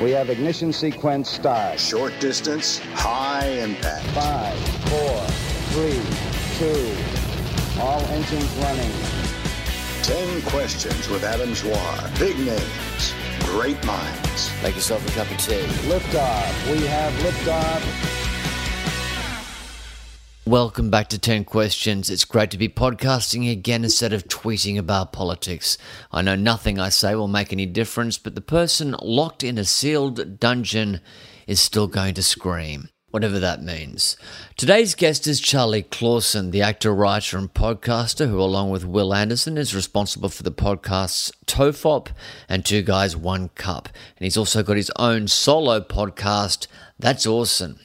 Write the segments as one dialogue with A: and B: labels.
A: We have ignition sequence start.
B: Short distance, high impact.
A: Five, four, three, two. All engines running.
B: Ten questions with Adam Zwar. Big names, great minds.
C: Make yourself a cup of tea.
A: Liftoff. We have liftoff.
C: Welcome back to 10 Questions. It's great to be podcasting again instead of tweeting about politics. I know nothing I say will make any difference, but the person locked in a sealed dungeon is still going to scream, whatever that means. Today's guest is Charlie Clausen, the actor, writer, and podcaster who, along with Wil Anderson, is responsible for the podcasts Tofop and Two Guys, One Cup. And he's also got his own solo podcast, That's Awesome.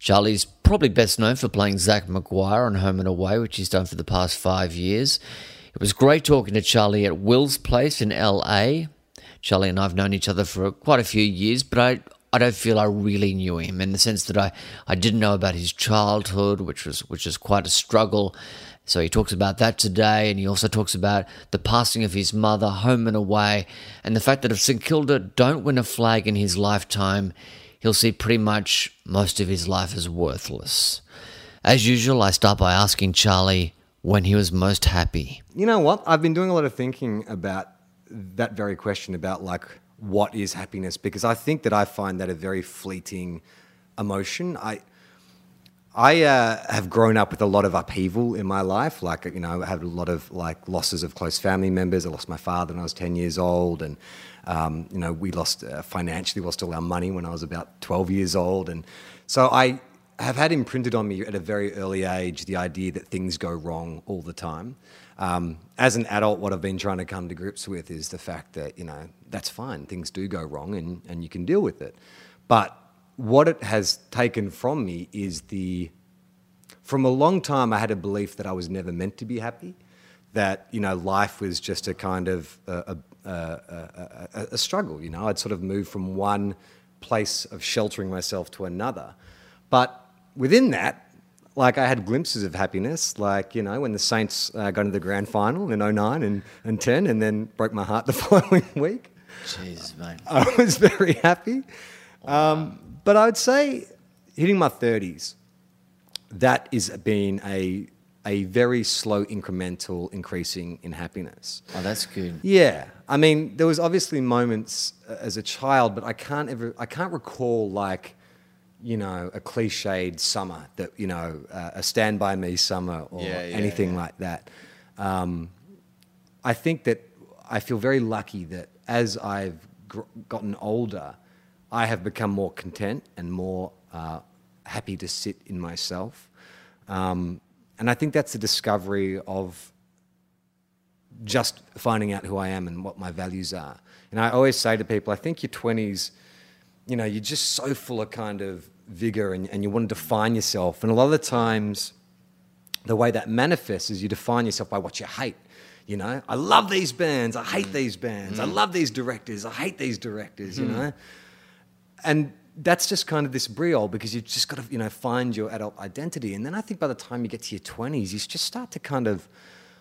C: Charlie's probably best known for playing Zac MacGuire on Home and Away, which he's done for the past five years. It was great talking to Charlie at Wil's place in LA. Charlie and I have known each other for quite a few years, but I I don't feel I really knew him in the sense that I, I didn't know about his childhood, which was which was quite a struggle. So he talks about that today, and he also talks about the passing of his mother, home and away, and the fact that if St Kilda don't win a flag in his lifetime, he'll see pretty much most of his life as worthless. As usual, I start by asking Charlie when he was most happy.
D: You know what? I've been doing a lot of thinking about that very question about like what is happiness because I think that I find that a very fleeting emotion. I I uh, have grown up with a lot of upheaval in my life. Like, you know, I had a lot of like losses of close family members. I lost my father when I was 10 years old. And, um, you know, we lost uh, financially, lost all our money when I was about 12 years old. And so I have had imprinted on me at a very early age the idea that things go wrong all the time. Um, as an adult, what I've been trying to come to grips with is the fact that, you know, that's fine. Things do go wrong and, and you can deal with it. But what it has taken from me is the from a long time I had a belief that I was never meant to be happy, that you know life was just a kind of a, a, a, a, struggle. You know, I'd sort of moved from one place of sheltering myself to another, but within that, like I had glimpses of happiness, like you know when the Saints uh, got into the grand final in 09 and, and 10, and then broke my heart the following week.
C: Jesus, mate.
D: I was very happy. Um, but I would say hitting my 30s, that is being a a very slow incremental increasing in happiness.
C: Oh, that's good.
D: Yeah. I mean, there was obviously moments uh, as a child, but I can't ever I can't recall like you know, a cliched summer that, you know, uh, a stand by me summer or
C: Yeah, yeah,
D: anything
C: yeah.
D: like that. Um, I think that I feel very lucky that as I've gr- gotten older, I have become more content and more uh, happy to sit in myself. Um, and I think that's the discovery of just finding out who I am and what my values are. And I always say to people, I think your 20s, you know, you're just so full of kind of vigor and, and you want to define yourself. And a lot of the times, the way that manifests is you define yourself by what you hate. You know, I love these bands, I hate these bands, I love these directors, I hate these directors, you know? And that's just kind of this briol because you've just got to, you know, find your adult identity. And then I think by the time you get to your 20s, you just start to kind of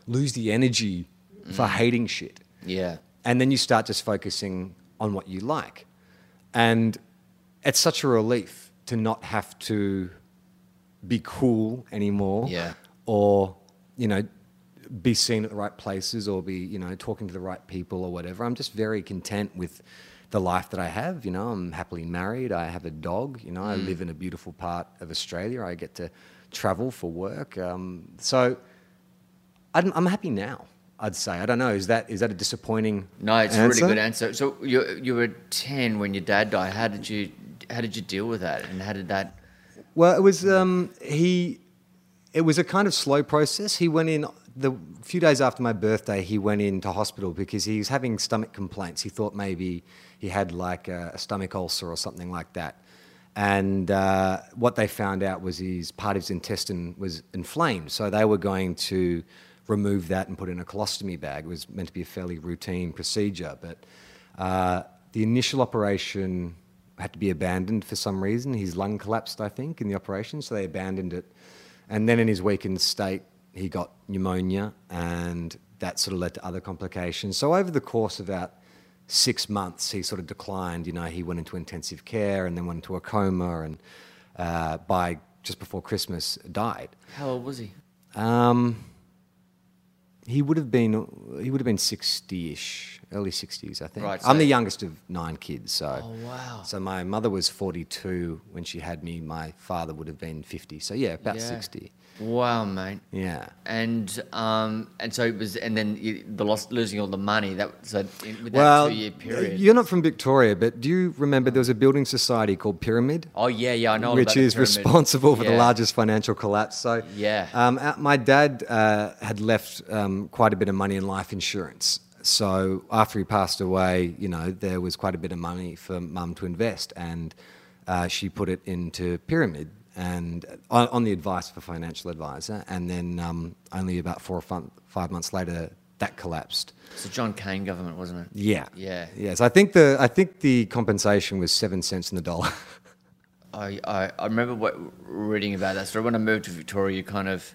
D: lose the energy for mm. hating shit.
C: Yeah.
D: And then you start just focusing on what you like. And it's such a relief to not have to be cool anymore.
C: Yeah.
D: Or, you know, be seen at the right places or be, you know, talking to the right people or whatever. I'm just very content with the life that I have. You know, I'm happily married. I have a dog. You know, I live in a beautiful part of Australia. I get to travel for work. Um, so I'm, I'm happy now. I'd say. I don't know. Is that is that a disappointing?
C: No, it's a really good answer. So you you were ten when your dad died. How did you how did you deal with that? And how did that?
D: Well, it was um, he. It was a kind of slow process. He went in the few days after my birthday. He went into hospital because he was having stomach complaints. He thought maybe he had like a, a stomach ulcer or something like that. And uh, what they found out was his part of his intestine was inflamed. So they were going to remove that and put in a colostomy bag. It was meant to be a fairly routine procedure, but uh, the initial operation had to be abandoned for some reason. His lung collapsed, I think, in the operation, so they abandoned it. And then in his weakened state, he got pneumonia, and that sort of led to other complications. So over the course of about six months, he sort of declined. You know, he went into intensive care and then went into a coma, and uh, by just before Christmas, died.
C: How old was he?
D: Um, he would have been he would have been sixty ish, early sixties, I think.
C: Right,
D: I'm the youngest of nine kids, so.
C: Oh, wow.
D: So my mother was forty two when she had me. My father would have been fifty. So yeah, about
C: Yeah.
D: sixty.
C: Wow, mate.
D: Yeah.
C: And um, and so it was, and then you, the loss, losing all the money. That so in, with that
D: Well,
C: two year period.
D: you're not from Victoria, but do you remember there was a building society called Pyramid?
C: oh yeah, yeah, I know.
D: which is responsible for the largest financial collapse. So,
C: Yeah.
D: um, uh, my dad uh, had left um, quite a bit of money in life insurance. So after he passed away, you know, there was quite a bit of money for mum to invest, and uh, she put it into Pyramid. And on, on the advice of a financial advisor, and then um, only about four or fi- five months later, that collapsed.
C: It's the John Cain government, wasn't it?
D: Yeah,
C: Yeah.
D: Yes, I think the I think the compensation was seven cents in the dollar.
C: I, I, I remember what, reading about that story. When I moved to Victoria, you kind of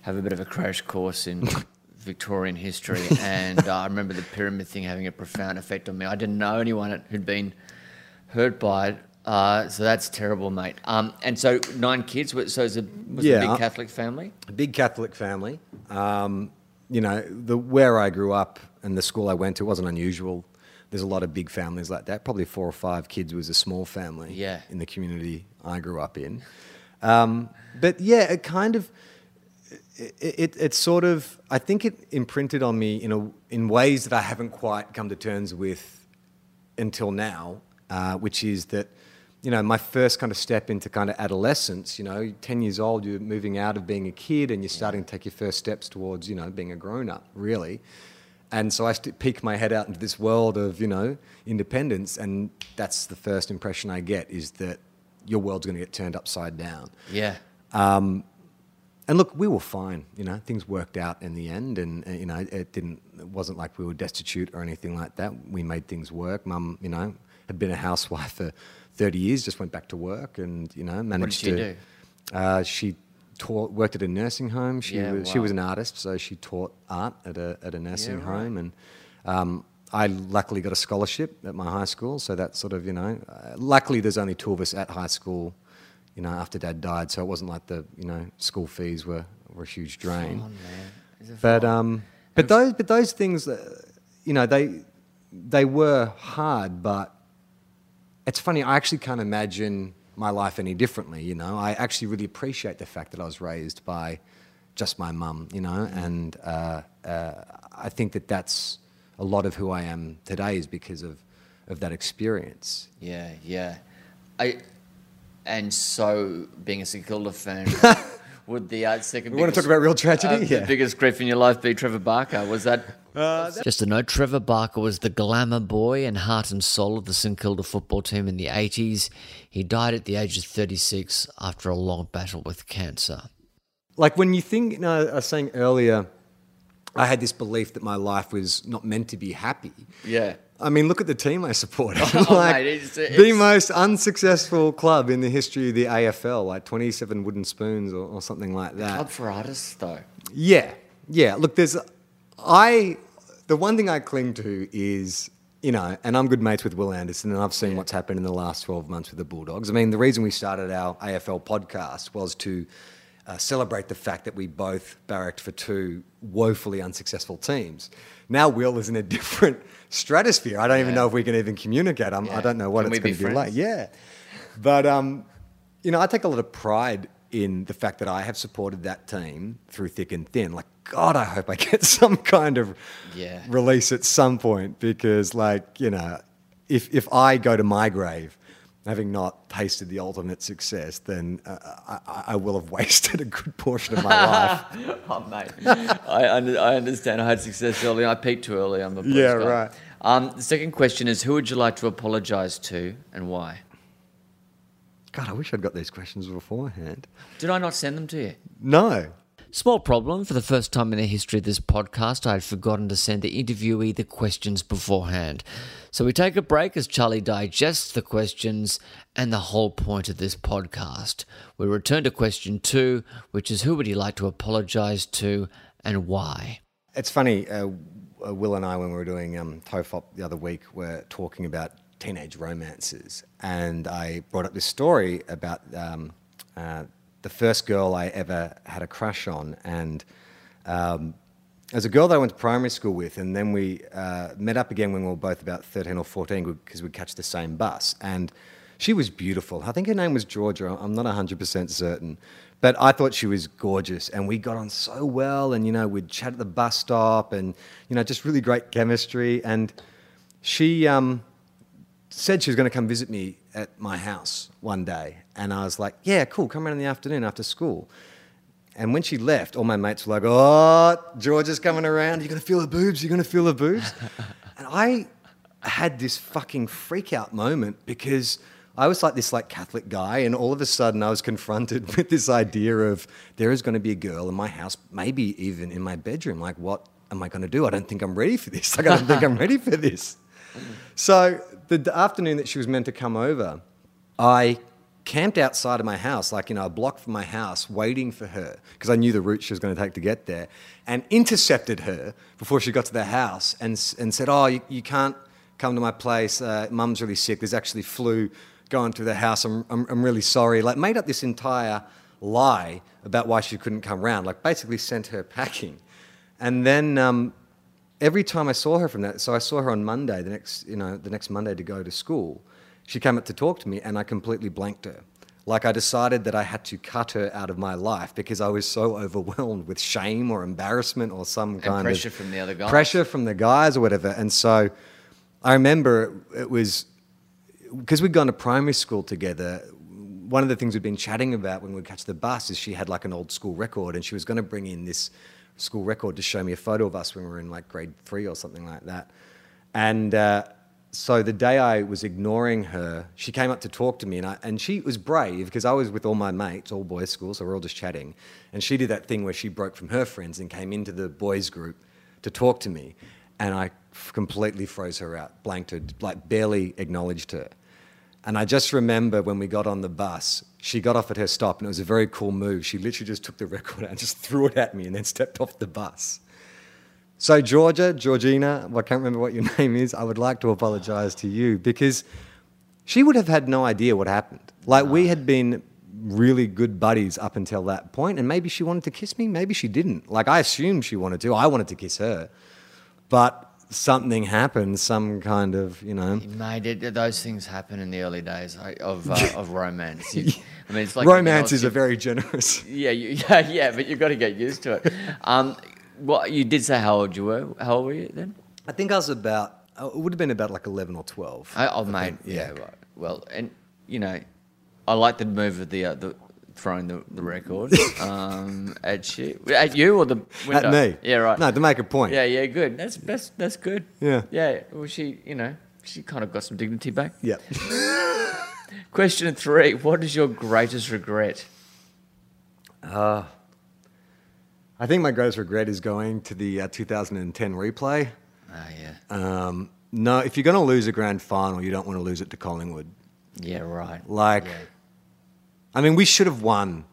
C: have a bit of a crash course in Victorian history. And uh, I remember the pyramid thing having a profound effect on me. I didn't know anyone who'd been hurt by it. Uh, so that's terrible, mate. Um, and so nine kids. So it was a, was it a big Catholic family.
D: a big Catholic family. Um, you know, the where I grew up and the school I went to wasn't unusual. There's a lot of big families like that. Probably four or five kids was a small family.
C: Yeah.
D: In the community I grew up in, um, but yeah, it kind of. It, it, it sort of, I think it imprinted on me in, a, in ways that I haven't quite come to terms with until now, uh, which is that, you know, my first kind of step into kind of adolescence, you know, 10 years old, you're moving out of being a kid and you're starting to take your first steps towards, you know, being a grown up, really. And so I st- peek my head out into this world of, you know, independence. And that's the first impression I get is that your world's going to get turned upside down.
C: Yeah.
D: And look, we were fine. You know, things worked out in the end, and uh, you know, it didn't. It wasn't like we were destitute or anything like that. We made things work. Mum, you know, had been a housewife for thirty years. Just went back to work, and you know, managed
C: she
D: to.
C: do?
D: Uh, she taught, worked at a nursing home. She
C: Yeah,
D: was, she was an artist, so she taught art at a at a nursing
C: right.
D: home, and um, I luckily got a scholarship at my high school. So that sort of, you know, uh, luckily there's only two of us at high school. You know, after Dad died, so it wasn't like the you know school fees were, were a huge drain.
C: Fun, man.
D: But um, but those but those things, uh, you know, they they were hard. But it's funny. I actually can't imagine my life any differently. You know, I actually really appreciate the fact that I was raised by just my mum. You know, and uh, uh, I think that that's a lot of who I am today is because of of that experience.
C: Yeah, yeah. I and so being a St Kilda fan, would the uh, second
D: We wanna talk about real tragedy?
C: uh,
D: Yeah.
C: the biggest grief in your life be Trevor Barker? Was that? Just a note: Trevor Barker was the glamour boy and heart and soul of the St Kilda football team in the '80s. He died at the age of 36 after a long battle with cancer.
D: like when you think, you know, I was saying earlier, I had this belief that my life was not meant to be happy.
C: Yeah.
D: I mean, look at the team I support.
C: Oh, mate, it's-
D: the most unsuccessful club in the history of the AFL, like 27 wooden spoons or, or something like that.
C: Club for artists, though.
D: Yeah, yeah. Look, there's, I, the one thing I cling to is, you know, and I'm good mates with Wil Anderson, and I've seen what's happened in the last 12 months with the Bulldogs. I mean, the reason we started our AFL podcast was to uh, celebrate the fact that we both barracked for two woefully unsuccessful teams. Now Wil is in a different stratosphere. I don't even know if we can even communicate. I'm,
C: Yeah.
D: I don't know what
C: Can
D: it's going to be like. Yeah. But, um, you know, I take a lot of pride in the fact that I have supported that team through thick and thin. Like, God, I hope I get some kind of
C: Yeah.
D: release at some point because, like, you know, if, if I go to my grave having not tasted the ultimate success, then uh, I, I will have wasted a good portion of my life.
C: Oh, mate. I, I understand. I had success early. I peaked too early on the
D: Yeah,
C: podcast.
D: right.
C: Um, the second question is Who would you like to apologise to and why?
D: God, I wish I'd got these questions beforehand.
C: Did I not send them to you?
D: No.
C: Small problem. For the first time in the history of this podcast, I had forgotten to send the interviewee the questions beforehand. So we take a break as Charlie digests the questions and the whole point of this podcast. We return to question two, which is who would you like to apologise to and why?
D: It's funny. Uh, uh, Wil and I, when we were doing um, TOFOP the other week, were talking about teenage romances, and I brought up this story about um, uh, the first girl I ever had a crush on, and um, a girl that I went to primary school with, and then we uh, met up again when we were both about 13 or 14 because we'd catch the same bus. And she was beautiful. I think her name was Georgia. I'm not 100% certain. But I thought she was gorgeous, and we got on so well. And, you know, we'd chat at the bus stop, and, you know, just really great chemistry. And she um, said she was going to come visit me at my house one day. And I was like, yeah, cool, come around in the afternoon after school. And when she left, all my mates were like, "Oh, Georgia's coming around. You're gonna feel the boobs. You're gonna feel the boobs." and I had this fucking freak out moment because I was like this like Catholic guy, and all of a sudden I was confronted with this idea of there is going to be a girl in my house, maybe even in my bedroom. Like, what am I going to do? I don't think I'm ready for this. Like, I don't think I'm ready for this. So the, afternoon that she was meant to come over, I camped outside of my house, like, you know, a block from my house, waiting for her because I knew the route she was going to take to get there, and intercepted her before she got to the house and, and said, Oh, you, you can't come to my place. Uh, Mum's really sick. There's actually flu going through the house. I'm, I'm, I'm really sorry. Like, made up this entire lie about why she couldn't come round. Like, basically sent her packing. And then um, every time I saw her from that, so I saw her on Monday, the next, you know, the next Monday to go to school. She came up to talk to me, and I completely blanked her. Like I decided that I had to cut her out of my life because I was so overwhelmed with shame or embarrassment or some kind
C: pressure
D: of pressure
C: from the other guys.
D: pressure from the guys or whatever. And so I remember it, it was because we'd gone to primary school together. One of the things we'd been chatting about when we'd catch the bus is she had like an old school record, and she was going to bring in this school record to show me a photo of us when we were in like grade three or something like that. And uh, so the day I was ignoring her, she came up to talk to me, and, I, and she was brave because I was with all my mates, all boys' school, so we're all just chatting. And she did that thing where she broke from her friends and came into the boys' group to talk to me, and I completely froze her out, blanked her, like barely acknowledged her. And I just remember when we got on the bus, she got off at her stop, and it was a very cool move. She literally just took the record out and just threw it at me, and then stepped off the bus. So, Georgia, Georgina, well, I can't remember what your name is. I would like to apologize to you because she would have had no idea what happened. Like, we had been really good buddies up until that point, and maybe she wanted to kiss me, maybe she didn't. Like, I assumed she wanted to. I wanted to kiss her. But something happened, some kind of, you know.
C: Mate, it, those things happen in the early days of uh, of romance. You, I mean, it's like
D: Romance is a very generous.
C: yeah, you, yeah, yeah, but you've got to get used to it. Um, well, you did say how old you were. How old were you then?
D: I think I was about, uh, it would have been about like 11 or 12.
C: I, oh, mate, yeah. right. Well, and you know, I like the move of the uh, the throwing the, the record um, at you, at you or the window?
D: At me.
C: Yeah, right.
D: No, to make a point.
C: Yeah, yeah, good. That's that's that's good.
D: Yeah.
C: Yeah. Well, she, you know, she kind of got some dignity back.
D: Yeah.
C: Question three: What is your greatest regret?
D: I think my greatest regret is going to the uh, 2010 replay.
C: Ah, yeah.
D: Um, no, if you're going to lose a grand final, you don't want to lose it to Collingwood.
C: yeah, right.
D: Like,
C: Yeah.
D: I mean, we should have won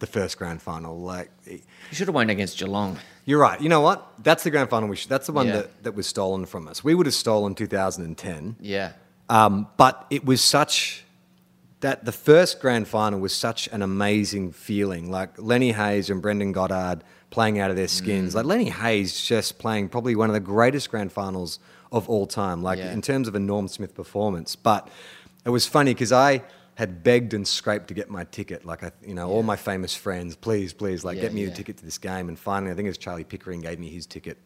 D: the first grand final. Like,
C: You should have won against Geelong.
D: you're right. You know what? That's the grand final. We should, that's the one
C: Yeah.
D: that, that was stolen from us. We would have stolen 2010.
C: Yeah.
D: Um, but it was such that the first grand final was such an amazing feeling. Like Lenny Hayes and Brendan Goddard playing out of their
C: Mm.
D: skins. Like Lenny Hayes just playing probably one of the greatest grand finals of all time. Like
C: Yeah.
D: in terms of a Norm Smith performance. But it was funny because I had begged and scraped to get my ticket. Like I, you know, all my famous friends, please, please, like
C: Yeah,
D: get me a ticket to this game. And finally, I think it was Charlie Pickering gave me his ticket.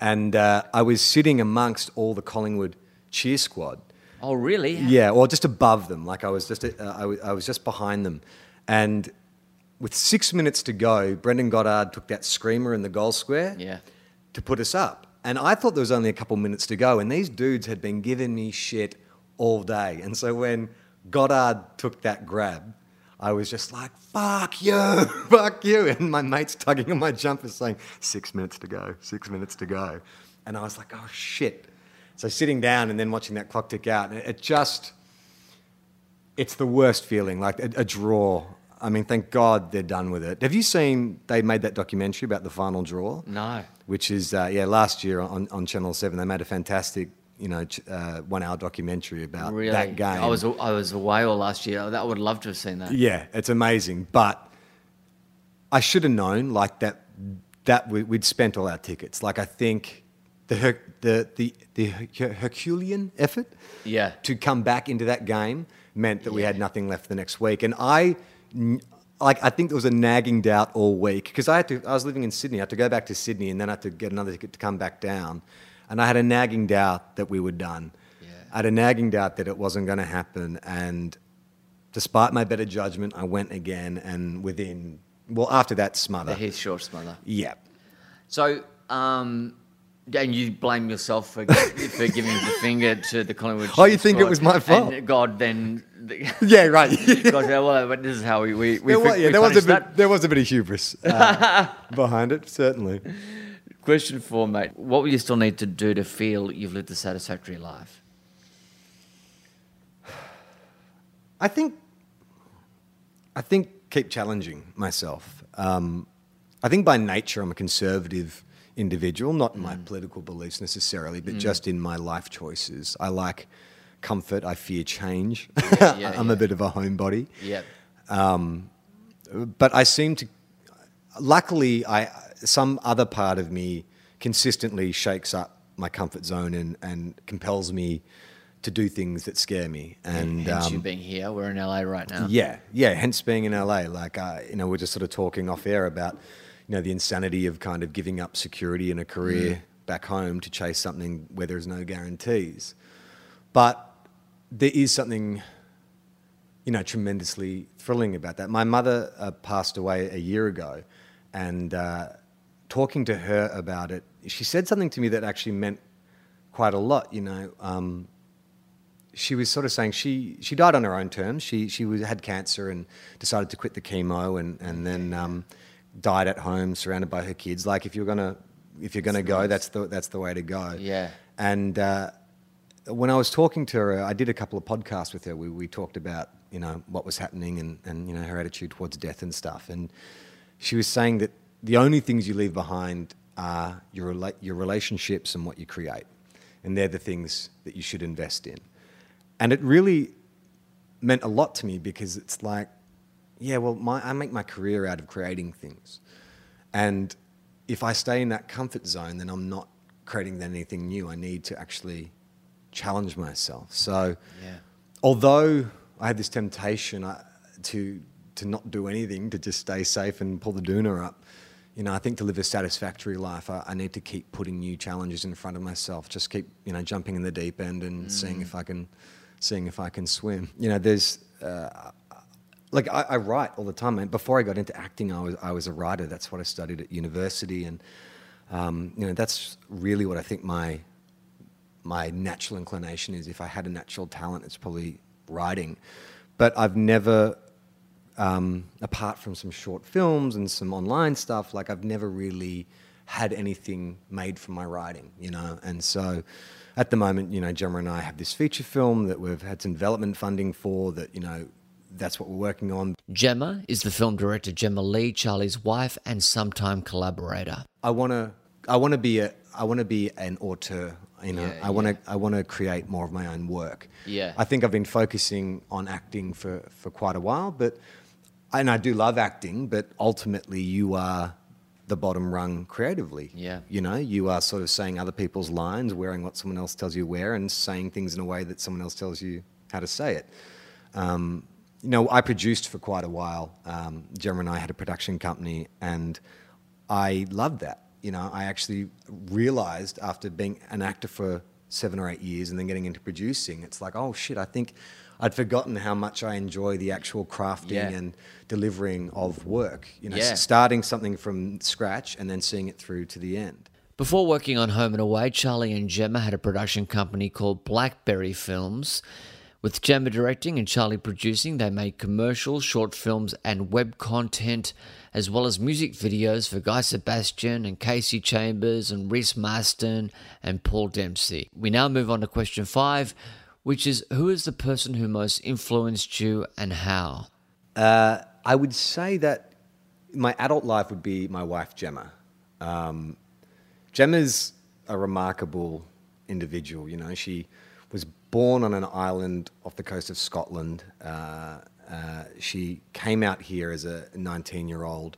D: And uh, I was sitting amongst all the Collingwood cheer squad.
C: Oh, really?
D: Yeah, or just above them. Like I was just, uh, I, was, was just behind them. And with six minutes to go, Brendan Goddard took that screamer in the goal square
C: Yeah.
D: to put us up. And I thought there was only a couple minutes to go. And these dudes had been giving me shit all day. And so when Goddard took that grab, I was just like, fuck you, fuck you. And my mate's tugging on my jumper saying, six minutes to go, six minutes to go. And I was like, oh shit. So sitting down and then watching that clock tick out, it it just, it's the worst feeling, like a, a draw. I mean, thank God they're done with it. Have you seen they made that documentary about the final draw?
C: No.
D: Which is uh, yeah, last year on, on Channel Seven they made a fantastic you know uh, one hour documentary about
C: Really?
D: that game.
C: I was I was away all last year. I would love to have seen that.
D: Yeah, it's amazing. But I should have known like that that we, we'd spent all our tickets. Like I think the Her- the the the Herculean effort
C: Yeah.
D: to come back into that game meant that we had nothing left the next week. And I n- like I think there was a nagging doubt all week because I had to I was living in Sydney. I had to go back to Sydney and then I had to get another ticket to come back down. And I had a nagging doubt that we were done.
C: Yeah.
D: I had a nagging doubt that it wasn't going to happen and despite my better judgment, I went again, and within well after that smother,
C: The Heath Shaw smother.
D: yeah,
C: So, um, and you blame yourself for for giving the finger to the Collingwood.
D: Oh, you think it was my fault?
C: And God then.
D: yeah, right.
C: God, well, but this is how we we, we,
D: there, was, yeah,
C: we
D: there was a bit,
C: that.
D: there was a bit of hubris uh, behind it, certainly.
C: Question four, mate. What will you still need to do to feel you've lived a satisfactory life?
D: I think, I think keep challenging myself. Um, I think by nature I'm a conservative individual, not in my mm. political beliefs necessarily, but mm. just in my life choices. I like comfort. I fear change.
C: yeah,
D: I'm
C: yeah.
D: a bit of a homebody.
C: Yep.
D: Um, but I seem to. Luckily, I some other part of me consistently shakes up my comfort zone and, and compels me to do things that scare me. And
C: Hence you
D: um,
C: being here. We're in LA right now.
D: yeah, yeah. Hence being in LA, like uh, you know, we're just sort of talking off air about you know the insanity of kind of giving up security and a career back home to chase something where there's no guarantees. But there is something you know, tremendously thrilling about that. My mother uh, passed away a year ago, and uh, talking to her about it, she said something to me that actually meant quite a lot. You know, um, she was sort of saying she she died on her own terms. She she was, had cancer and decided to quit the chemo, and and then um, died at home, surrounded by her kids. Like if you're gonna if you're gonna go, that's the that's the way to go.
C: Yeah.
D: And uh, when I was talking to her, I did a couple of podcasts with her. We, we talked about you know what was happening and, and you know her attitude towards death and stuff. And she was saying that the only things you leave behind are your rela- your relationships and what you create, and they're the things that you should invest in. And it really meant a lot to me because it's like, yeah, well, my, I make my career out of creating things, and if I stay in that comfort zone, then I'm not creating anything new. I need to actually challenge myself. So,
C: Yeah.
D: although I had this temptation uh, to to not do anything, to just stay safe and pull the doona up, you know, I think to live a satisfactory life, I, I need to keep putting new challenges in front of myself. Just keep, you know, jumping in the deep end and seeing if I can, seeing if I can swim. You know, there's. Uh, like I, I write all the time. And before I got into acting, I was I was a writer. That's what I studied at university, and um, you know that's really what I think my my natural inclination is. If I had a natural talent, it's probably writing. But I've never, um, apart from some short films and some online stuff, like I've never really had anything made from my writing, you know. And so, at the moment, you know, Gemma and I have this feature film that we've had some development funding for. That you know, that's what we're working on.
C: Gemma is the film director Gemma Lee, Charlie's wife and sometime collaborator.
D: I want to I want to be a I want to be an auteur. You know,
C: Yeah,
D: I want to I want to create more of my own work.
C: Yeah.
D: I think I've been focusing on acting for for quite a while, but and I do love acting, but ultimately you are the bottom rung creatively.
C: Yeah.
D: You know, you are sort of saying other people's lines, wearing what someone else tells you to wear, and saying things in a way that someone else tells you how to say it. Um, you know, I produced for quite a while. Um, Gemma and I had a production company, and I loved that. You know, I actually realized after being an actor for seven or eight years and then getting into producing, it's like, oh shit, I think I'd forgotten how much I enjoy the actual crafting
C: Yeah.
D: and delivering of work. You know,
C: Yeah.
D: starting something from scratch and then seeing it through to the end.
C: Before working on Home and Away, Charlie and Gemma had a production company called Blackberry Films. With Gemma directing and Charlie producing, they made commercials, short films, and web content, as well as music videos for Guy Sebastian and Kasey Chambers and Reece Mastin and Paul Dempsey. We now move on to question five, which is Who is the person who most influenced you and how?
D: I would say that my adult life would be my wife Gemma. Um, Gemma's a remarkable individual. You know, she was born on an island off the coast of Scotland. Uh, uh, she came out here as a 19 year old.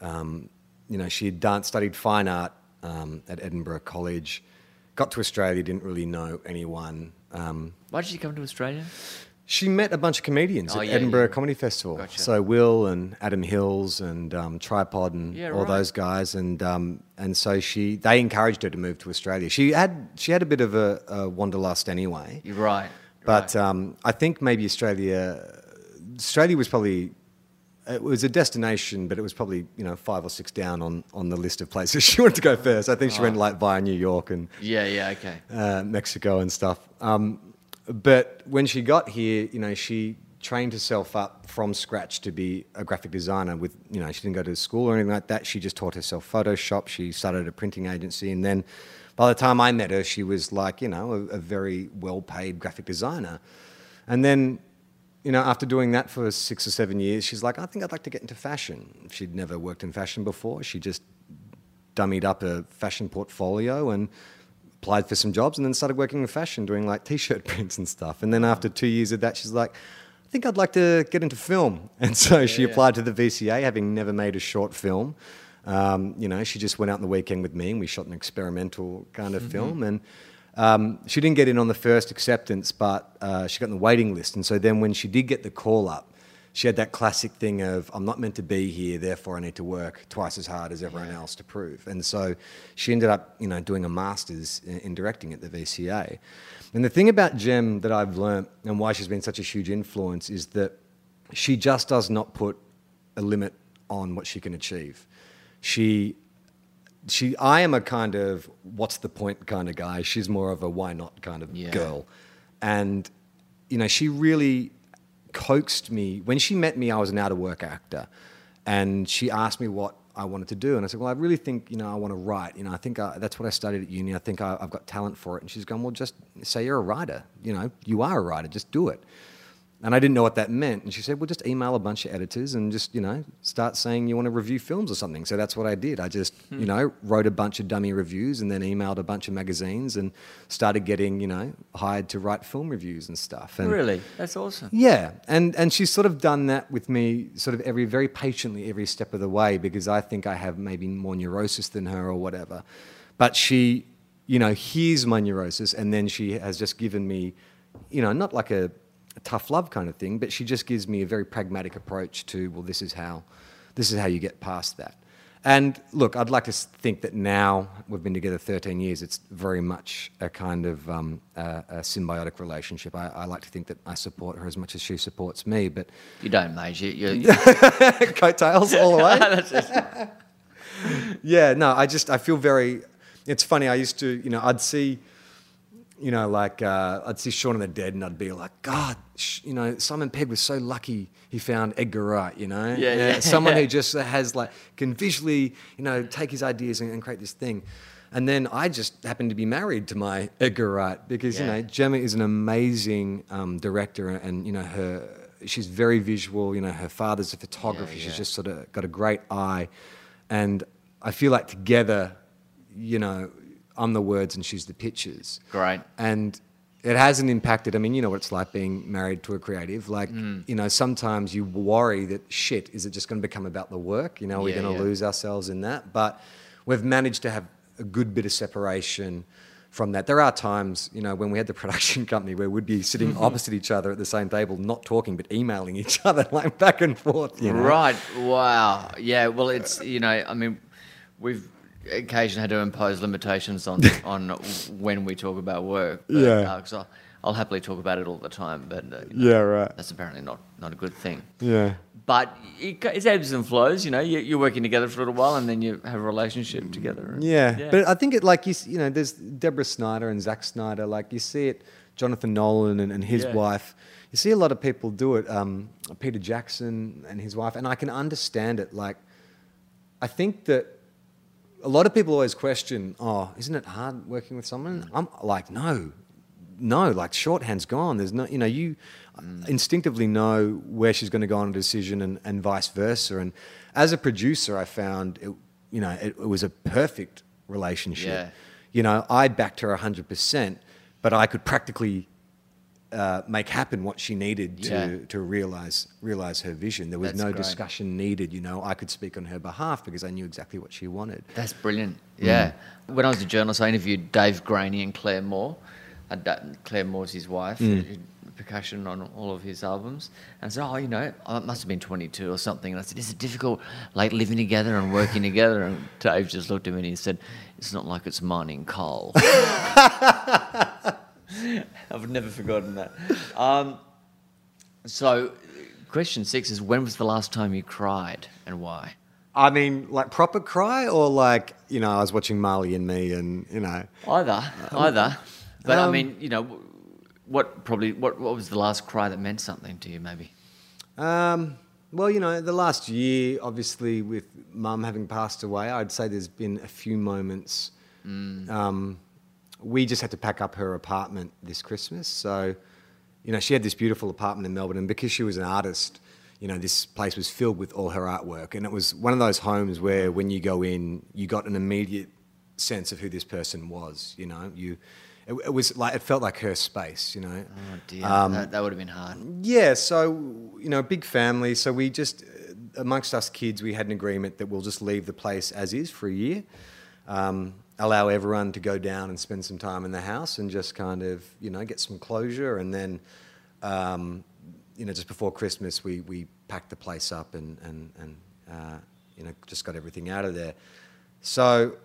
D: Um, you know, she had studied fine art um, at Edinburgh College, got to Australia, didn't really know anyone. Um,
C: Why did she come to Australia?
D: she met a bunch of comedians
C: Oh,
D: at
C: yeah,
D: Edinburgh
C: yeah.
D: Comedy Festival.
C: Gotcha.
D: So Wil and Adam Hills and um, Tripod and
C: Yeah,
D: all
C: right.
D: those guys, and um, and so she they encouraged her to move to Australia. She had she had a bit of a, a wanderlust anyway,
C: You're right.
D: but
C: right.
D: um, I think maybe Australia Australia was probably it was a destination, but it was probably you know five or six down on, on the list of places she wanted to go first. I think she went like via New York and
C: yeah, yeah, okay.
D: uh, Mexico and stuff. Um, but when she got here, you know, she trained herself up from scratch to be a graphic designer. With you know, she didn't go to school or anything like that. She just taught herself Photoshop. She started a printing agency, and then by the time I met her, she was like you know a, a very well-paid graphic designer. And then you know, after doing that for six or seven years, she's like, I think I'd like to get into fashion. She'd never worked in fashion before. She just dummied up a fashion portfolio and applied for some jobs and then started working in fashion, doing like t-shirt prints and stuff. And then after two years of that, she's like, I think I'd like to get into film. And so she
C: yeah.
D: applied to the VCA, having never made a short film. Um, you know, she just went out on the weekend with me and we shot an experimental kind of film. And um, she didn't get in on the first acceptance, but uh, she got on the waiting list. And so then when she did get the call up, she had that classic thing of I'm not meant to be here, therefore I need to work twice as hard as everyone else to prove. And so she ended up, you know, doing a master's in, in directing at the VCA. And the thing about Jem that I've learnt and why she's been such a huge influence is that she just does not put a limit on what she can achieve. She she I am a kind of what's the point kind of guy. She's more of a why not kind of
C: Yeah.
D: girl. And you know, she really coaxed me. When she met me, I was an out of work actor. And she asked me what I wanted to do. And I said, Well, I really think, you know, I want to write. You know, I think I, that's what I studied at uni. I think I, I've got talent for it. And she's gone, Well, just say you're a writer. You know, you are a writer. Just do it. And I didn't know what that meant. And she said, well, just email a bunch of editors and just, you know, start saying you want to review films or something. So that's what I did. I just, hmm. you know, wrote a bunch of dummy reviews and then emailed a bunch of magazines and started getting, you know, hired to write film reviews and stuff. And
C: Really? That's awesome.
D: yeah, and and she's sort of done that with me, sort of every very patiently every step of the way because I think I have maybe more neurosis than her or whatever, but she, you know, hears my neurosis and then she has just given me, you know, not like a, a tough love kind of thing, but she just gives me a very pragmatic approach to well, this is how, this is how you get past that. And look, I'd like to think that now we've been together 13 years. It's very much a kind of um, a, a symbiotic relationship. I, I like to think that I support her as much as she supports me, but
C: You don't, mate. You, you, you...
D: coattails all the way. Yeah, no, I just I feel very. It's funny. I used to, you know, I'd see, you know, like uh, I'd see Shaun of the Dead, and I'd be like, God, sh- you know, Simon Pegg was so lucky he found Edgar Wright. You know,
C: Yeah, yeah,
D: someone who just has like can visually, you know, take his ideas and, and create this thing. And then I just happened to be married to my Edgar Wright because you know Gemma is an amazing um, director, and you know her. She's very visual. You know, her father's a photographer.
C: Yeah,
D: She's just sort of got a great eye, and I feel like together, you know, I'm the words and she's the pictures.
C: Great.
D: And it hasn't impacted. I mean, you know what it's like being married to a creative. Like,
C: Mm.
D: you know, sometimes you worry that shit, is it just going to become about the work? You know, we're
C: Yeah,
D: going to
C: yeah.
D: lose ourselves in that. But we've managed to have a good bit of separation from that. There are times, you know, when we had the production company where we'd be sitting opposite each other at the same table, not talking, but emailing each other like back and forth. You know?
C: Right. Wow. Yeah. Well, it's you know, I mean, we've occasionally had to impose limitations on on when we talk about work. But,
D: Yeah.
C: Uh, I'll, I'll happily talk about it all the time, but uh, you know,
D: Yeah, right.
C: that's apparently not not a good thing.
D: Yeah.
C: But it, it's ebbs and flows. You know, you, you're working together for a little while, and then you have a relationship together. and-
D: Yeah, but I think it like you you know, there's Deborah Snyder and Zack Snyder. Like you see it, Jonathan Nolan and, and his
C: Yeah.
D: wife. You see a lot of people do it. Um, Peter Jackson and his wife, and I can understand it. Like, I think that a lot of people always question, "Oh, isn't it hard working with someone?" Mm. I'm like, no. no, like shorthand's gone. There's no, you know, you mm. instinctively know where she's going to go on a decision and, and vice versa. And as a producer, I found it, you know, it, it was a perfect relationship.
C: Yeah.
D: You know, I backed her 100%, but I could practically uh, make happen what she needed to,
C: Yeah.
D: to realize realize her vision. There was
C: That's
D: no
C: great.
D: discussion needed. You know, I could speak on her behalf because I knew exactly what she wanted.
C: That's brilliant. Yeah. When I was a journalist, I interviewed Dave Graney and Clare Moore. Uh, Clare Moore's his wife, who percussion on all of his albums. And I said, Oh, you know, I must have been 22 or something. And I said, Is it difficult, like living together and working together? And Dave just looked at me and he said, It's not like it's mining coal. I've never forgotten that. Um, so, question six is When was the last time you cried and why?
D: I mean, like proper cry, or like you know, I was watching Marley and Me, and you know,
C: Either, either. But I
D: um,
C: mean, you know, what probably what what was the last cry that meant something to you? Maybe.
D: Um, well, you know, the last year, obviously, with mum having passed away, I'd say there's been a few moments. Um, we just had to pack up her apartment this Christmas. So, you know, she had this beautiful apartment in Melbourne, and because she was an artist, you know, this place was filled with all her artwork. And it was one of those homes where when you go in, you got an immediate sense of who this person was, you know. You, it, it was like, it felt like her space, you know.
C: Oh dear,
D: Um,
C: that, that would have been hard.
D: Yeah, so you know, big family. So we just, amongst us kids, we had an agreement that we'll just leave the place as is for a year, um, allow everyone to go down and spend some time in the house, and just kind of you know get some closure, and then. Um, you know, just before Christmas, we, we packed the place up and, and, and uh, you know, just got everything out of there. So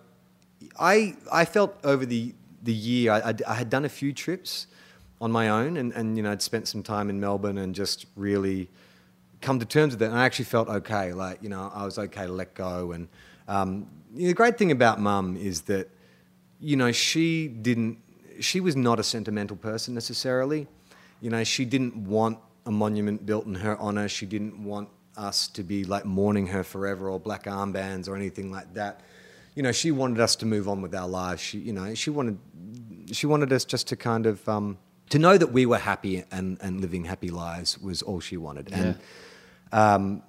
D: I, I felt over the, the year, I, I, I had done a few trips on my own and, and, you know, I'd spent some time in Melbourne and just really come to terms with it. And I actually felt okay. Like, you know, I was okay to let go. And um, the great thing about mum is that, you know, she didn't, she was not a sentimental person necessarily. You know, she didn't want a monument built in her honor. She didn't want us to be like mourning her forever or black armbands or anything like that. You know, she wanted us to move on with our lives. She, you know, she wanted, she wanted us just to kind of, um, to know that we were happy and, and living happy lives was all she wanted. And um,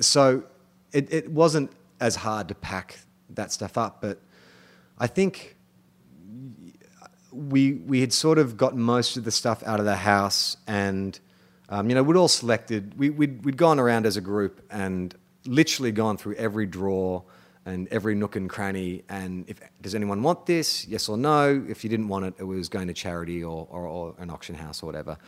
D: so it, it wasn't as hard to pack that stuff up, but I think we we had sort of gotten most of the stuff out of the house, and um, you know we'd all selected. We, we'd we'd gone around as a group and literally gone through every drawer and every nook and cranny. And if does anyone want this? Yes or no. If you didn't want it, it was going to charity or or, or an auction house or whatever.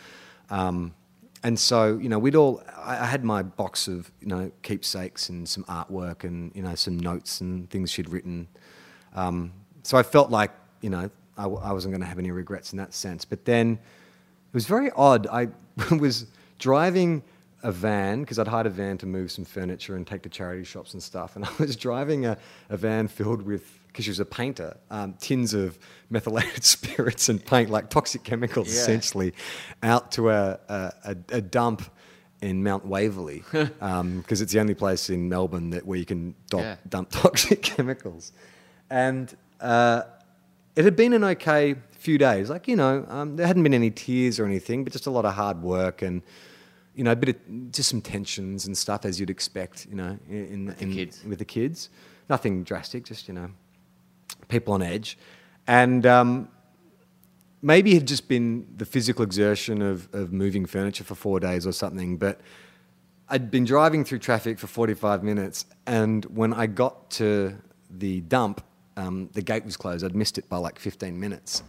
D: Um, and so you know we'd all. I, I had my box of you know keepsakes and some artwork and you know some notes and things she'd written. Um, so I felt like, you know, I, I wasn't going to have any regrets in that sense. But then it was very odd. I was driving a van because I'd hired a van to move some furniture and take to charity shops and stuff. And I was driving a, a van filled with, because she was a painter, um, tins of methylated spirits and paint, like toxic chemicals
C: Yeah.
D: essentially, out to a, a, a, dump in Mount Waverley because it's the only place in Melbourne that where you can dump,
C: Yeah.
D: dump toxic chemicals. And uh, it had been an okay few days. Like, you know, um, there hadn't been any tears or anything, but just a lot of hard work and, you know, a bit of just some tensions and stuff as you'd expect, you know, in,
C: the
D: in,
C: kids.
D: with the kids. Nothing drastic, just, you know, people on edge. And um, maybe it had just been the physical exertion of, of moving furniture for four days or something, but I'd been driving through traffic for 45 minutes, and when I got to the dump, um, the gate was closed. I'd missed it by like 15 minutes.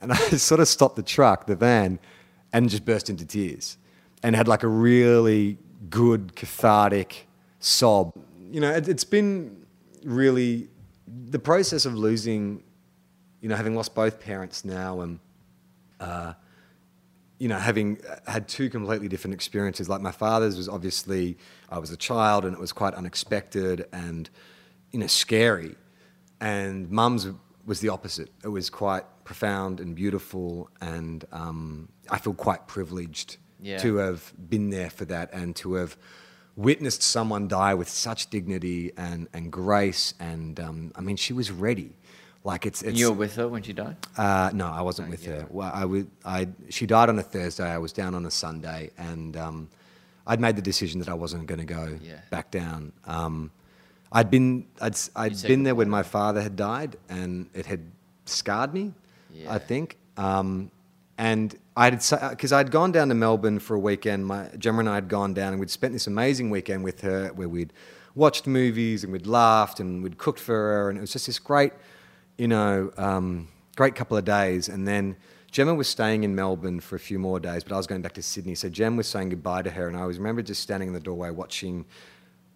D: And I sort of stopped the truck, the van, and just burst into tears and had like a really good, cathartic sob. You know, it, it's been really the process of losing, you know, having lost both parents now and you know, having had two completely different experiences. Like my father's was obviously, I was a child and it was quite unexpected and, you know, scary. And mum's was the opposite. It was quite profound and beautiful. And um, I feel quite privileged
C: Yeah.
D: to have been there for that and to have witnessed someone die with such dignity and, and grace. And um, I mean, she was ready. Like it's it's
C: you were with her when she died?
D: uh, no, I wasn't with her. Well, I would, I, she died on a Thursday. I was down on a Sunday, and um, I'd made the decision that I wasn't going to go
C: Yeah.
D: back down. Um, I'd been, I'd, I'd been there when my father had died, and it had scarred me.
C: Yeah.
D: I think. Um, and I'd because I'd gone down to Melbourne for a weekend. My Gemma and I had gone down, and we'd spent this amazing weekend with her, where we'd watched movies and we'd laughed and we'd cooked for her, and it was just this great, you know, um, great couple of days. And then Gemma was staying in Melbourne for a few more days, but I was going back to Sydney. So Gem was saying goodbye to her, and I was remember just standing in the doorway watching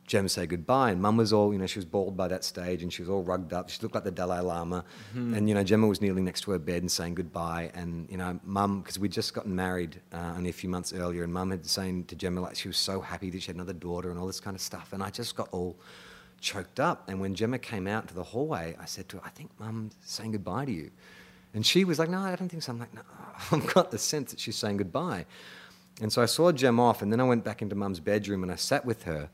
D: Gem say goodbye. And Mum was all, you know, she was bald by that stage, and she was all rugged up. She looked like the Dalai Lama, and you know, Gemma was kneeling next to her bed and saying goodbye. And you know, Mum, because we'd just gotten married uh, only a few months earlier, and Mum had saying to Gemma like she was so happy that she had another daughter and all this kind of stuff. And I just got all choked up. And when Gemma came out to the hallway, I said to her, "I think Mum's saying goodbye to you." And she was like, "No, I don't think so." I'm like, "No, I've got the sense that she's saying goodbye." And so I saw Gem off, and then I went back into Mum's bedroom and I sat with her,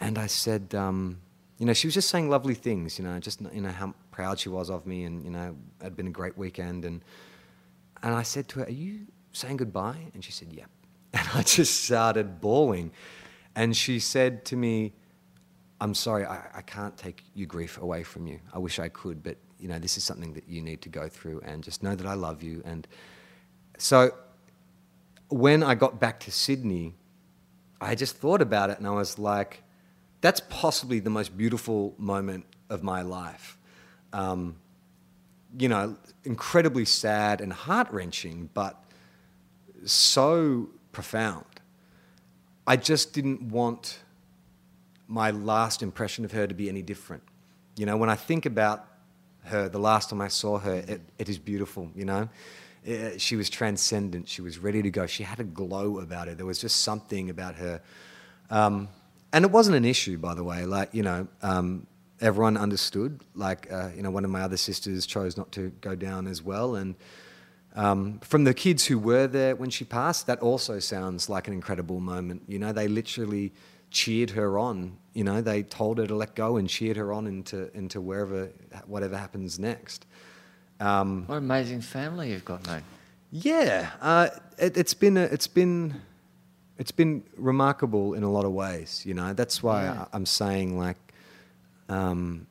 D: and I said, um, you know, she was just saying lovely things, you know, just you know how proud she was of me, and you know, it had been a great weekend, and and I said to her, "Are you saying goodbye?" And she said, "Yep." And I just started bawling, and she said to me, I'm sorry, I, I can't take your grief away from you. I wish I could, but you know, this is something that you need to go through and just know that I love you. And so when I got back to Sydney, I just thought about it and I was like, that's possibly the most beautiful moment of my life. Um, you know, incredibly sad and heart wrenching, but so profound. I just didn't want my last impression of her to be any different. You know, when I think about her, the last time I saw her, it, it is beautiful, you know. Eh, she was transcendent. She was ready to go. She had a glow about her. There was just something about her. Um, and it wasn't an issue, by the way. Like, you know, um, everyone understood. Like, uh, you know, one of my other sisters chose not to go down as well. And um, from the kids who were there when she passed, that also sounds like an incredible moment. You know, they literally cheered her on. You know, they told her to let go and cheered her on into into wherever, whatever happens next. Um,
C: What an amazing family you've got, mate.
D: yeah, uh, it, it's been a, it's been it's been remarkable in a lot of ways. You know, that's why
C: Yeah.
D: I, I'm saying like, um,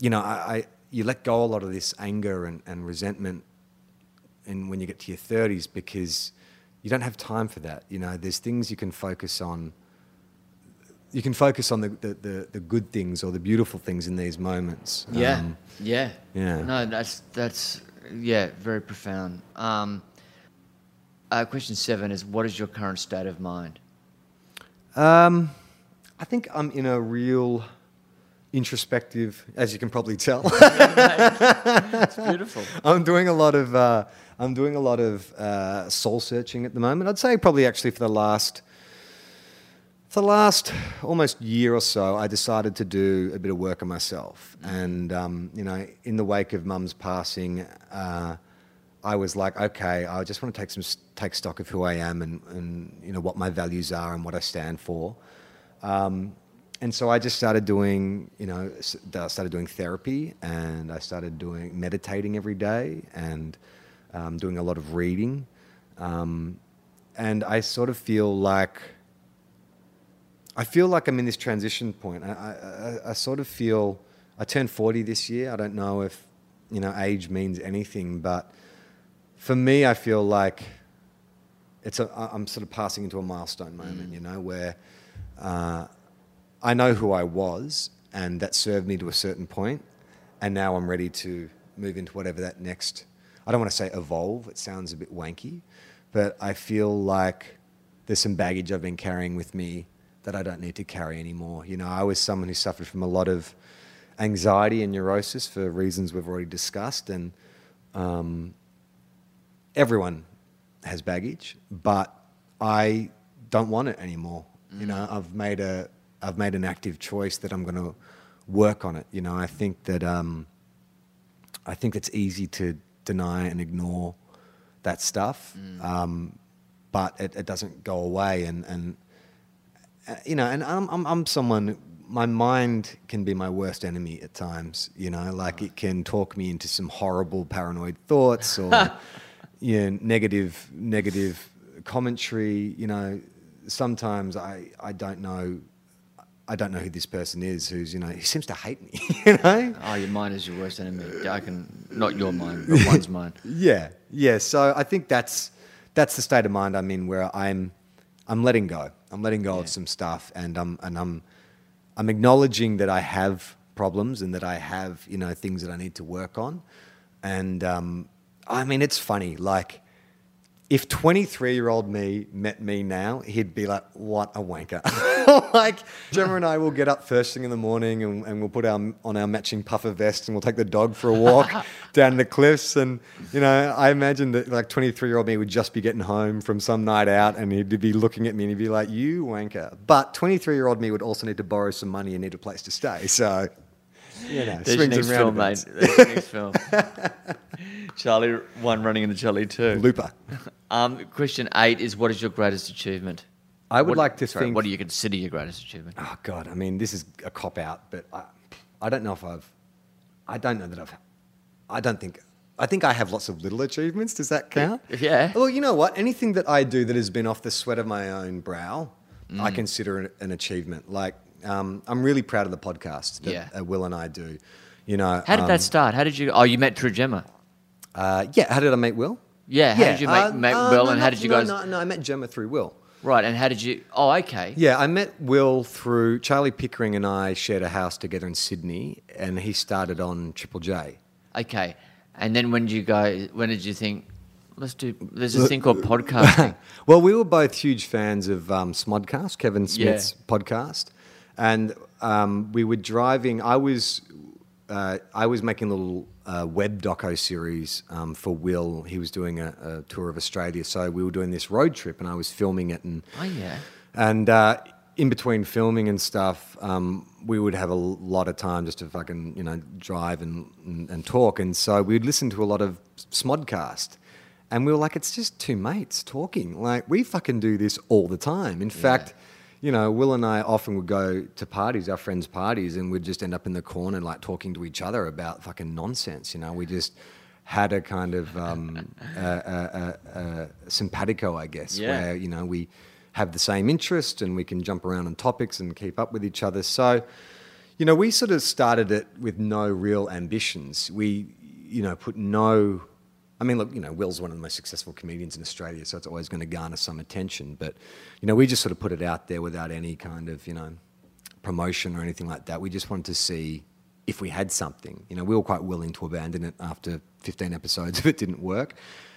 D: you know, I, I you let go a lot of this anger and, and resentment, and when you get to your 30s because you don't have time for that. You know, there's things you can focus on. You can focus on the, the, the, the good things or the beautiful things in these moments.
C: Yeah,
D: Um,
C: yeah,
D: yeah.
C: No, that's that's yeah, very profound. Um, uh, question seven is: What is your current state of mind?
D: Um, I think I'm in a real introspective, as you can probably tell.
C: It's beautiful.
D: I'm doing a lot of uh, I'm doing a lot of uh, soul searching at the moment. I'd say probably actually for the last for the last almost year or so, I decided to do a bit of work on myself. And um, you know, in the wake of Mum's passing, uh, I was like, okay, I just want to take some take stock of who I am and, and you know what my values are and what I stand for. Um, and so I just started doing, you know, I started doing therapy and I started doing meditating every day and um, doing a lot of reading. Um, and I sort of feel like, I feel like I'm in this transition point. I, I- I sort of feel, I turned 40 this year. I don't know if, you know, age means anything, but for me, I feel like it's a, I'm sort of passing into a milestone moment, you know, where uh, I know who I was, and that served me to a certain point, and now I'm ready to move into whatever that next. I don't want to say evolve; it sounds a bit wanky, but I feel like there's some baggage I've been carrying with me that I don't need to carry anymore. You know, I was someone who suffered from a lot of anxiety and neurosis for reasons we've already discussed, and um, everyone has baggage, but I don't want it anymore. You know, I've made a I've made an active choice that I'm going to work on it. You know, I think that um, I think it's easy to deny and ignore that stuff, um, but it, it doesn't go away. And and uh, you know, and I'm I'm, I'm someone my mind can be my worst enemy at times. You know, like it can talk me into some horrible paranoid thoughts or you know, negative negative commentary. You know, sometimes I I don't know. I don't know who this person is. Who's you know he seems to hate me. You know.
C: Oh, your mind is your worst enemy. I can not your mind, but one's mind.
D: Yeah, yeah. So I think that's that's the state of mind I'm in, where I'm I'm letting go. I'm letting go
C: Yeah.
D: of some stuff, and I'm and I'm I'm acknowledging that I have problems and that I have you know things that I need to work on. And um, I mean, it's funny. Like, if 23 year old me met me now, he'd be like, "What a wanker!" like, Gemma and I will get up first thing in the morning and, and we'll put our on our matching puffer vest and we'll take the dog for a walk down the cliffs. And you know, I imagine that like 23 year old me would just be getting home from some night out and he'd be looking at me and he'd be like, "You wanker!" But 23 year old me would also need to borrow some money and need a place to stay. So, you know,
C: There's your
D: swings
C: next
D: and
C: film, mate. There's your next film. Charlie one running into Charlie two.
D: Looper.
C: Um, question eight is what is your greatest achievement?
D: I would
C: What-
D: like to
C: sorry,
D: think.
C: What do you consider your greatest achievement?
D: Oh God, I mean, this is a cop out, but I, I don't know if I've, I don't know that I've, I don't think, I think I have lots of little achievements. Does that count?
C: Yeah.
D: Well, you know what? Anything that I do that has been off the sweat of my own brow,
C: Mm.
D: I consider an, an achievement. Like, um, I'm really proud of the podcast that
C: Yeah.
D: uh, Wil and I do. You know,
C: How did
D: um,
C: that start? How did you? Oh, you met through Gemma.
D: Uh, yeah, how did I meet Wil?
C: Yeah, how did you meet,
D: uh,
C: make
D: uh,
C: Wil
D: no,
C: and how
D: no,
C: did you
D: no,
C: guys-
D: No, no, I met Gemma through Wil.
C: Right, and how did you? Oh, okay.
D: Yeah, I met Wil through Charlie Pickering and I shared a house together in Sydney, and he started on Triple J.
C: Okay, and then when did you go? When did you think? Let's do. There's this thing called podcasting.
D: Well, we were both huge fans of um, Smodcast, Kevin Smith's podcast, and um, we were driving. I was uh, I was making a little uh, web doco series um, for Wil. He was doing a, a tour of Australia, so we were doing this road trip, and I was filming it and.
C: Oh yeah.
D: And uh, in between filming and stuff, um, we would have a lot of time just to fucking, you know, drive and, and, and talk. And so we'd listen to a lot of Smodcast. And we were like, it's just two mates talking. Like, we fucking do this all the time. In fact, you know, Wil and I often would go to parties, our friends' parties, and we'd just end up in the corner, like talking to each other about fucking nonsense. You know, we just had a kind of um, uh, uh, uh, uh, simpatico, I guess,
C: Yeah.
D: where you know we have the same interest and we can jump around on topics and keep up with each other. So, you know, we sort of started it with no real ambitions. We, you know, put no. I mean, look, you know, Wil's one of the most successful comedians in Australia, so it's always going to garner some attention. But, you know, we just sort of put it out there without any kind of, you know, promotion or anything like that. We just wanted to see if we had something. You know, we were quite willing to abandon it after 15 episodes if it didn't work.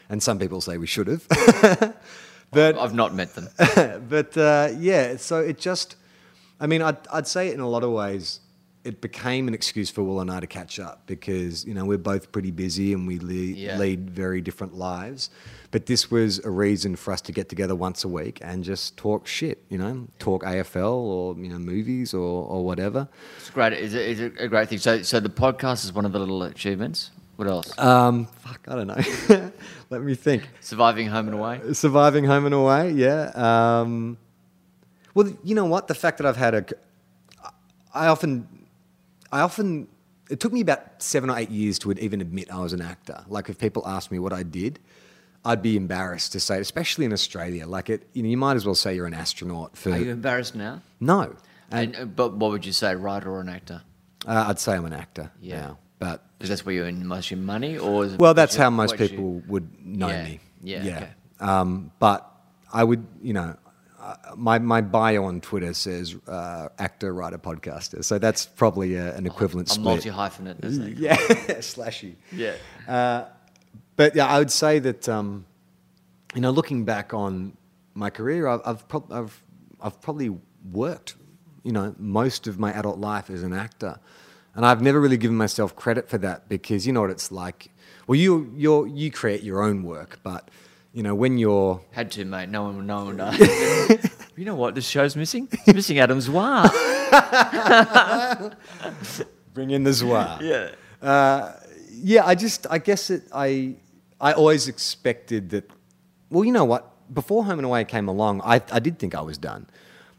D: And some people say we should have. but
C: I've not met them.
D: but uh, yeah, so it just, I mean, I'd, I'd say it in a lot of ways, it became an excuse for Wil and I to catch up because, you know, we're both pretty busy and we lead,
C: Yeah.
D: lead very different lives. But this was a reason for us to get together once a week and just talk shit, you know, talk AFL or, you know, movies or, or whatever.
C: It's great. It's a, it's a great thing. So, so the podcast is one of the little achievements. What else?
D: Um, fuck, I don't know. Let me think.
C: Surviving home and away.
D: Surviving home and away, yeah. Um, well, you know what? The fact that I've had a, I often, I often, it took me about seven or eight years to even admit I was an actor. Like if people asked me what I did, I'd be embarrassed to say, it, especially in Australia. Like it, you know, you might as well say you're an astronaut for
C: Are you embarrassed now?
D: no.
C: And, uh, but what would you say, writer or an actor?
D: Uh, I'd say I'm an actor
C: Yeah.
D: now, but
C: Because that's where you earn most of your money, or is it
D: Well, that's how most
C: what you-
D: people would know
C: Yeah,
D: me.
C: yeah, okay.
D: Um, but I would, you know, uh, my my bio on Twitter says uh, actor, writer, podcaster. So that's probably a, an equivalent split.
C: multi hyphenate, isn't it?
D: yeah, slashy.
C: Yeah.
D: But yeah, I would say that um, you know, looking back on my career, I've I've, prob- I've I've probably worked, you know, most of my adult life as an actor, and I've never really given myself credit for that because you know what it's like. Well, you you you create your own work, but you know when you're
C: Had to, mate. No one. No. you know what? This show's missing. It's missing Adam Zwar.
D: bring in the zwar.
C: yeah.
D: yeah, I just, I guess it, I, I always expected that. Well, you know what? Before Home and Away came along, I, I did think I was done.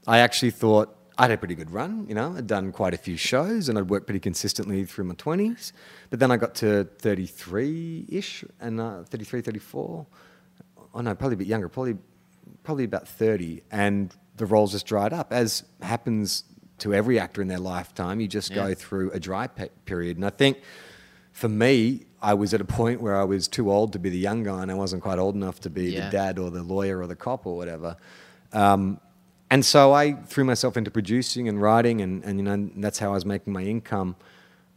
D: I actually thought I had a pretty good run, you know. I'd done quite a few shows and I'd worked pretty consistently through my 20s. But then I got to 33 ish and uh, 33, 34. Oh no, probably a bit younger, probably, probably about 30. And the roles just dried up, as happens to every actor in their lifetime. You just go through a dry pe- period. And I think for me, I was at a point where I was too old to be the young guy and I wasn't quite old enough to be
C: Yeah.
D: the dad or the lawyer or the cop or whatever. Um, and so I threw myself into producing and writing, and, and you know that's how I was making my income.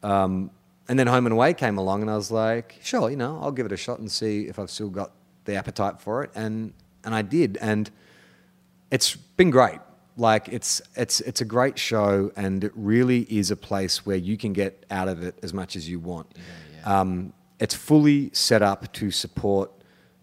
D: Um, and then Home and Away came along, and I was like, sure, you know, I'll give it a shot and see if I've still got the appetite for it. And and I did, and it's been great. Like it's it's it's a great show, and it really is a place where you can get out of it as much as you want. Um, it's fully set up to support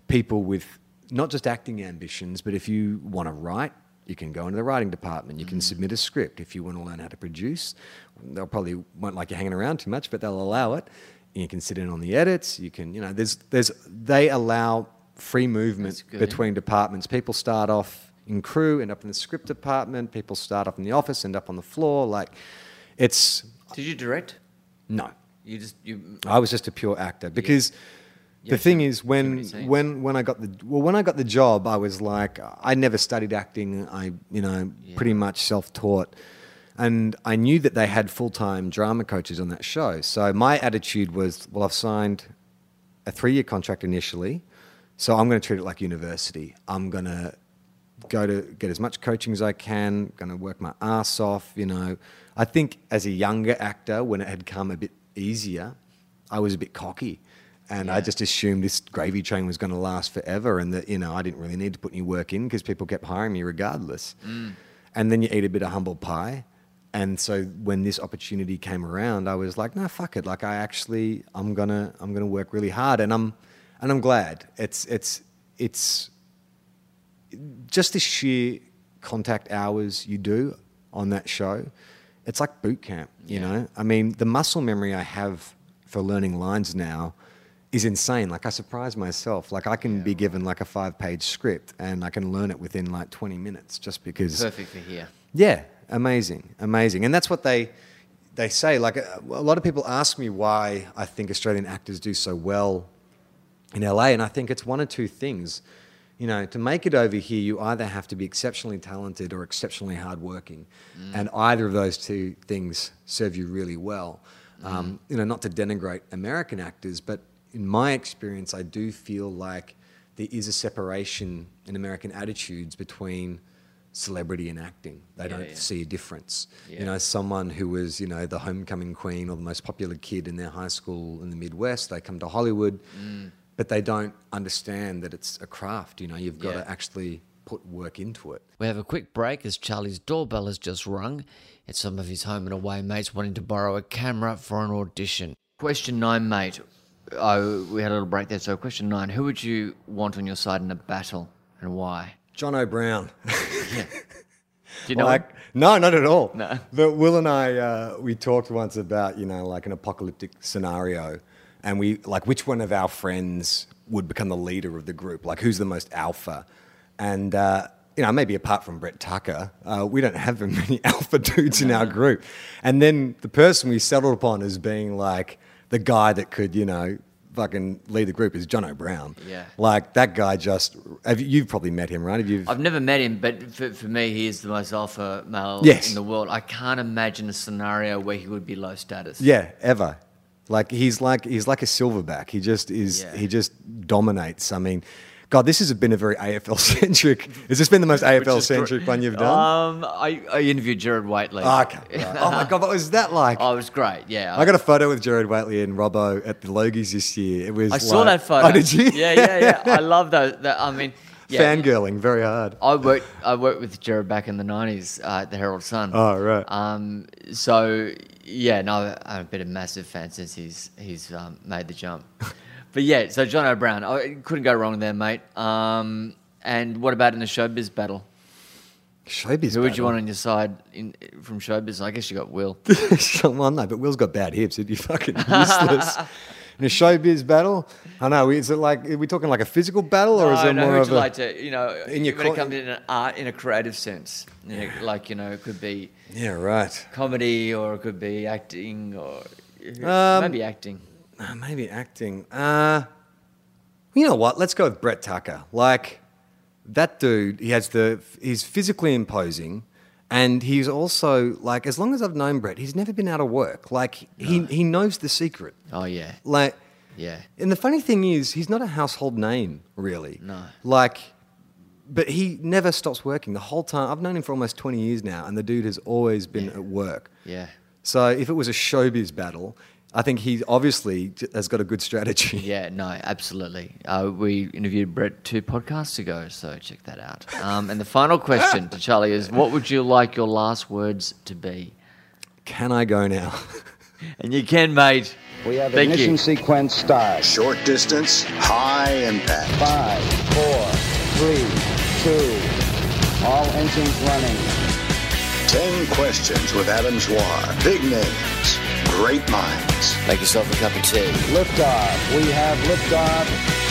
D: people with not just acting ambitions, but if you want to write, you can go into the writing department. You can submit a script. If you want to learn how to produce, they'll probably won't like you hanging around too much, but they'll allow it. You can sit in on the edits. You can, you know, there's there's they allow free movement between departments. People start off in crew, end up in the script department. People start off in the office, end up on the floor. Like, it's
C: Did you direct?
D: no.
C: You just you.
D: I was just a pure actor because
C: Yeah,
D: the thing is when when when I got the well when I got the job I was like I never studied acting I you know pretty much self taught and I knew that they had full time drama coaches on that show so my attitude was well I've signed a three year contract initially so I'm going to treat it like university I'm going to go to get as much coaching as I can, going to work my ass off. You know, I think as a younger actor, when it had come a bit easier, I was a bit cocky. And I just assumed this gravy train was going to last forever and that, you know, I didn't really need to put any work in because people kept hiring me regardless. Mm. And then you eat a bit of humble pie. And so when this opportunity came around, I was like, no, fuck it. Like I actually, I'm gonna, I'm gonna work really hard, and I'm, and I'm glad. It's, it's, it's, just the sheer contact hours you do on that show, it's like boot camp, you
C: Yeah.
D: know? I mean, the muscle memory I have for learning lines now is insane. Like I surprise myself. Like I can be given like a five page script and I can learn it within like 20 minutes just because
C: Perfect for here.
D: yeah, amazing, amazing, and that's what they they say. Like a, a lot of people ask me why I think Australian actors do so well in LA, and I think it's one or two things. You know, to make it over here, you either have to be exceptionally talented or exceptionally hardworking, and either of those two things serve you really well. Um, you know, not to denigrate American actors, but in my experience, I do feel like there is a separation in American attitudes between celebrity and acting. They
C: Yeah,
D: don't
C: yeah.
D: see a difference.
C: Yeah.
D: You know, someone who was, you know, the homecoming queen or the most popular kid in their high school in the Midwest, they come to Hollywood,
C: Mm.
D: But they don't understand that it's a craft. You know, you've got
C: Yeah.
D: to actually put work into it.
C: We have a quick break as Charlie's doorbell has just rung. It's some of his home and away mates wanting to borrow a camera for an audition. Question nine, mate. Oh, we had a little break there. So, question nine: Who would you want on your side in a battle, and why?
D: Jonathan Brown.
C: Do you know?
D: like, no, not at all.
C: No.
D: But Wil and I, uh, we talked once about, you know, like an apocalyptic scenario. And we, like, which one of our friends would become the leader of the group? Like, who's the most alpha? And, uh, you know, maybe apart from Brett Tucker, uh, we don't have very many alpha dudes in our group. And then the person we settled upon as being like the guy that could, you know, fucking lead the group is Jonathan Brown.
C: Yeah.
D: Like that guy just, have you, you've probably met him, right? Have you?
C: I've never met him, but for, for me, he is the most alpha male
D: Yes.
C: in the world. I can't imagine a scenario where he would be low status.
D: Yeah, ever. Like he's like he's like a silverback. He just is.
C: Yeah.
D: He just dominates. I mean, God, this has been a very AFL centric. Has this been the most AFL centric one you've done?
C: Um, I, I interviewed Gerard Whateley.
D: Oh, okay. right. Oh my God, what was that like?
C: Oh, it was great. Yeah.
D: I got a photo with Gerard Whateley and Robbo at the Logies this year. It was.
C: I saw that photo.
D: Oh, did you?
C: Yeah, yeah, yeah. I love those. That, I mean, yeah.
D: Fangirling very hard.
C: I worked. I worked with Gerard back in the nineties uh, at the Herald Sun.
D: Oh, right.
C: Um. So yeah, no, I've been a massive fan since he's he's um, made the jump. but yeah, so Jonathan Brown, I couldn't go wrong there, mate. Um. And what about in the showbiz battle?
D: Showbiz.
C: Who would you
D: battle.
C: want on your side in from showbiz? I guess you got Wil.
D: well, no, but Wil's got bad hips. He'd be fucking useless. in a showbiz battle. I know. Is it like are we talking like a physical battle, or is
C: No,
D: it
C: no,
D: more of a?
C: like to, you know,
D: In your
C: when it comes in an art, in a creative sense, you know, like you know, it could be
D: yeah, right.
C: comedy or it could be acting or
D: Um,
C: maybe acting.
D: Uh, maybe acting. Uh, you know what? Let's go with Brett Tucker. Like that dude, he has the. He's physically imposing, and he's also like. As long as I've known Brett, he's never been out of work. Like he he knows the secret.
C: Oh yeah,
D: Like,
C: yeah.
D: and the funny thing is, he's not a household name, really.
C: No.
D: Like, but he never stops working the whole time. I've known him for almost 20 years now, and the dude has always been at work.
C: Yeah.
D: So if it was a showbiz battle, I think he obviously has got a good strategy.
C: Yeah, no, absolutely. Uh, we interviewed Brett two podcasts ago, so check that out. Um, and the final question to Charlie is what would you like your last words to be?
D: Can I go now?
C: And you can, mate.
A: We have
C: Thank
A: ignition
C: you.
A: sequence start.
B: Short distance, high impact.
A: Five, four, three, two. All engines running.
B: 10 questions with Adam Zwar. Big names, great minds.
C: Make yourself a cup of tea.
A: Liftoff. We have liftoff.